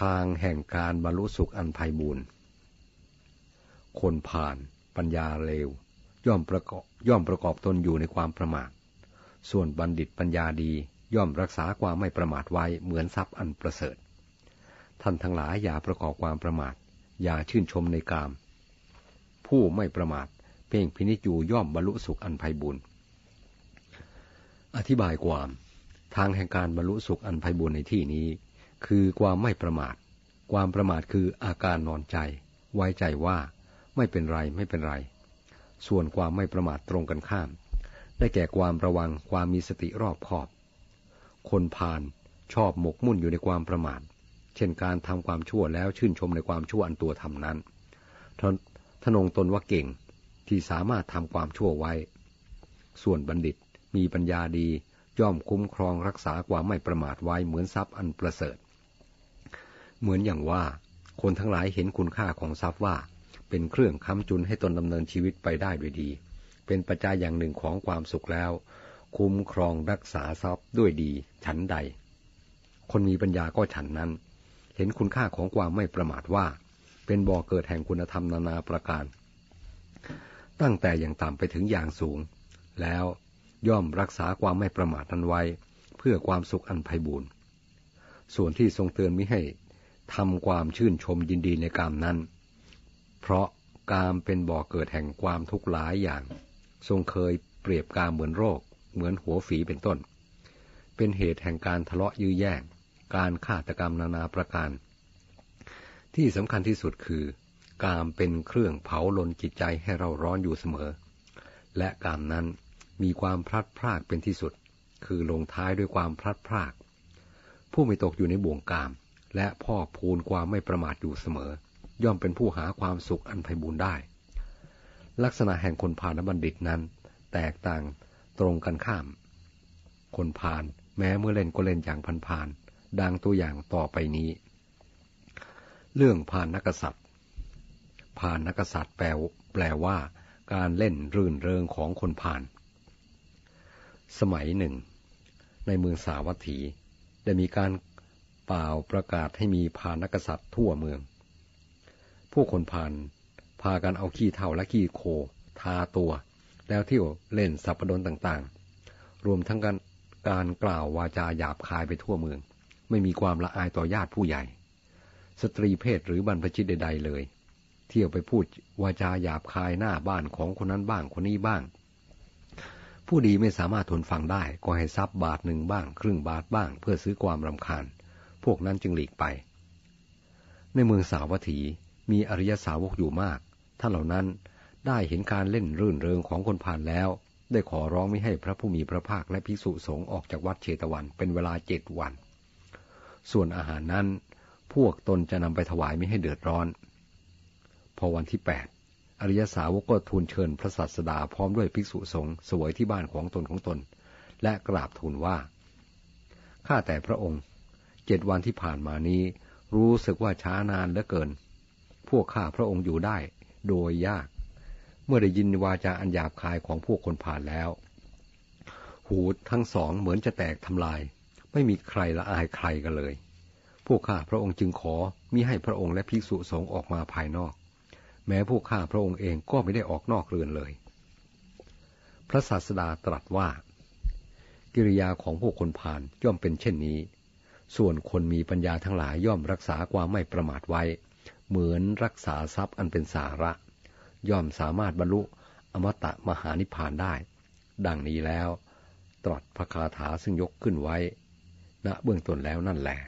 ทางแห่งการบรรลุสุขอันไพ่บูรณ์คนผ่านปัญญาเลว ย่อมประกอบย่อมประกอบตนอยู่ในความประมาท ส่วนบัณฑิตปัญญาดีย่อมรักษาความไม่ประมาทไว้เหมือนทรัพย์อันประเสริฐ ท่านทั้งหลายอย่าประกอบความประมาท อย่าชื่นชมในกาม ผู้ไม่ประมาท เพ่งพินิจูย่อมบรรลุสุขอันไพ่บุญ อธิบายความ ทางแห่งการบรรลุสุขอันไพ่บุญในที่นี้ คือความไม่ประมาท ความประมาทคืออาการนอนใจ ไว้ใจว่าไม่เป็นไรไม่เป็นไร ส่วนความไม่ประมาทตรงกันข้าม ได้แก่ความระวังความมีสติรอบคอบ คนพาลชอบหมกมุ่นอยู่ในความประมาท เช่นการทำความชั่วแล้วชื่นชมในความชั่วอันตัวทำนั้นทนงตนว่าเก่งที่สามารถทำความชั่วไว้ ส่วนบัณฑิตมีปัญญาดีย่อมคุ้มครองรักษาความไม่ประมาทไว้เหมือนทรัพย์อันประเสริฐ เหมือนอย่างว่า คนทั้งหลายเห็นคุณค่าของทรัพย์ว่า เป็นเครื่องค้ำจุนให้ตนดำเนินชีวิตไปได้ด้วยดี เป็นปัจจัยอย่างหนึ่งของความสุขแล้ว คุ้มครองรักษาทรัพย์ด้วยดี ฉันใด คนมีปัญญาก็ฉันนั้น เห็นคุณค่าของความไม่ประมาทว่า เป็นบ่อเกิดแห่งคุณธรรมนานาประการ ตั้งแต่อย่างต่ำไปถึงอย่างสูง แล้วย่อมรักษาความไม่ประมาทนั้นไว้ เพื่อความสุขอันไพบูรณ์ส่วนที่ทรงเตือนมิให้ ทำความชื่นชมยินดีในกามนั้น เพราะกามเป็นบ่อเกิดแห่งความทุกข์หลายอย่าง ทรงเคยเปรียบกามเหมือนโรค เหมือนหัวฝีเป็นต้น เป็นเหตุแห่งการทะเลาะยื้อแย่ง การฆาตกรรมนานาประการ ที่สำคัญที่สุดคือกามเป็นเครื่องเผาลนจิตใจให้เราร้อนอยู่เสมอ และกามนั้นมีความพลัดพรากเป็นที่สุด คือลงท้ายด้วยความพลัดพราก ผู้ไม่ตกอยู่ในบ่วงกาม และพ่อพูนความไม่ประมาทอยู่เสมอ ย่อมเป็นผู้หาความสุขอันไพบูรณ์ได้ ลักษณะแห่งคนพาลบัณฑิตนั้น แตกต่างตรงกันข้าม คนพาลแม้เมื่อเล่นก็เล่นอย่างพันพาน ดังตัวอย่างต่อไปนี้ เรื่องพานนักษัตริย์พานนักษัตริย์แปลแปลว่า การเล่นรื่นเริงของคนพาลสมัยหนึ่ง ในเมืองสาวัตถีได้มีการ เป่าประกาศให้มีพานักษัตริย์ทั่วเมือง ผู้คนผ่านพากันเอาขี้เท่าและขี้โค ทาตัว แล้วเที่ยวเล่นสับปะดนต่างๆ รวมทั้งการการกล่าววาจาหยาบคายไปทั่วเมือง ไม่มีความละอายต่อญาติผู้ใหญ่ สตรีเพศหรือบรรพชิตใดๆเลย เที่ยวไปพูดวาจาหยาบคายหน้าบ้านของคนนั้นบ้างคนนี้บ้าง ผู้ดีไม่สามารถทนฟังได้ก็ให้ทรัพย์บาทหนึ่งบ้าง ครึ่งบาทบ้าง เพื่อซื้อความรำคาญ พวกนั้นจึงหลีกไป ในเมืองสาวัตถีมีอริยสาวกอยู่มาก ท่านเหล่านั้นได้เห็นการเล่นรื่นเริงของคนผ่านแล้ว ได้ขอร้องไม่ให้พระผู้มีพระภาคและภิกษุสงฆ์ออกจากวัดเชตวันเป็นเวลาเจ็ดวัน ส่วนอาหารนั้น พวกตนจะนำไปถวายไม่ให้เดือดร้อน พอวันที่แปดอริยสาวกก็ทูลเชิญพระสัสดาพร้อมด้วยภิกษุสงฆ์สวยที่บ้านของตนของตน และกราบทูลว่า ข้าแต่พระองค์ เจ็ดวันที่ผ่านมานี้ รู้สึกว่าช้านานเหลือเกิน พวกข้าพระองค์อยู่ได้ โดยยาก เมื่อได้ยินวาจาอันหยาบคายของพวกคนผ่านแล้ว หูทั้งสองเหมือนจะแตกทำลาย ไม่มีใครละอายใครกันเลย พวกข้าพระองค์จึงขอมิให้พระองค์และภิกษุสงฆ์ออกมาภายนอก แม้พวกข้าพระองค์เองก็ไม่ได้ออกนอกเรือนเลย พระศาสดาตรัสว่า กิริยาของพวกคนผ่านย่อมเป็นเช่นนี้ ส่วนคนมีปัญญาทั้งหลายย่อมรักษาความไม่ประมาทไว้ เหมือนรักษาทรัพย์อันเป็นสาระ ย่อมสามารถบรรลุอมตะมหานิพพานได้ ดังนี้แล้ว ตรัสพระคาถาซึ่งยกขึ้นไว้ณเบื้องต้นแล้วนั่นแหละ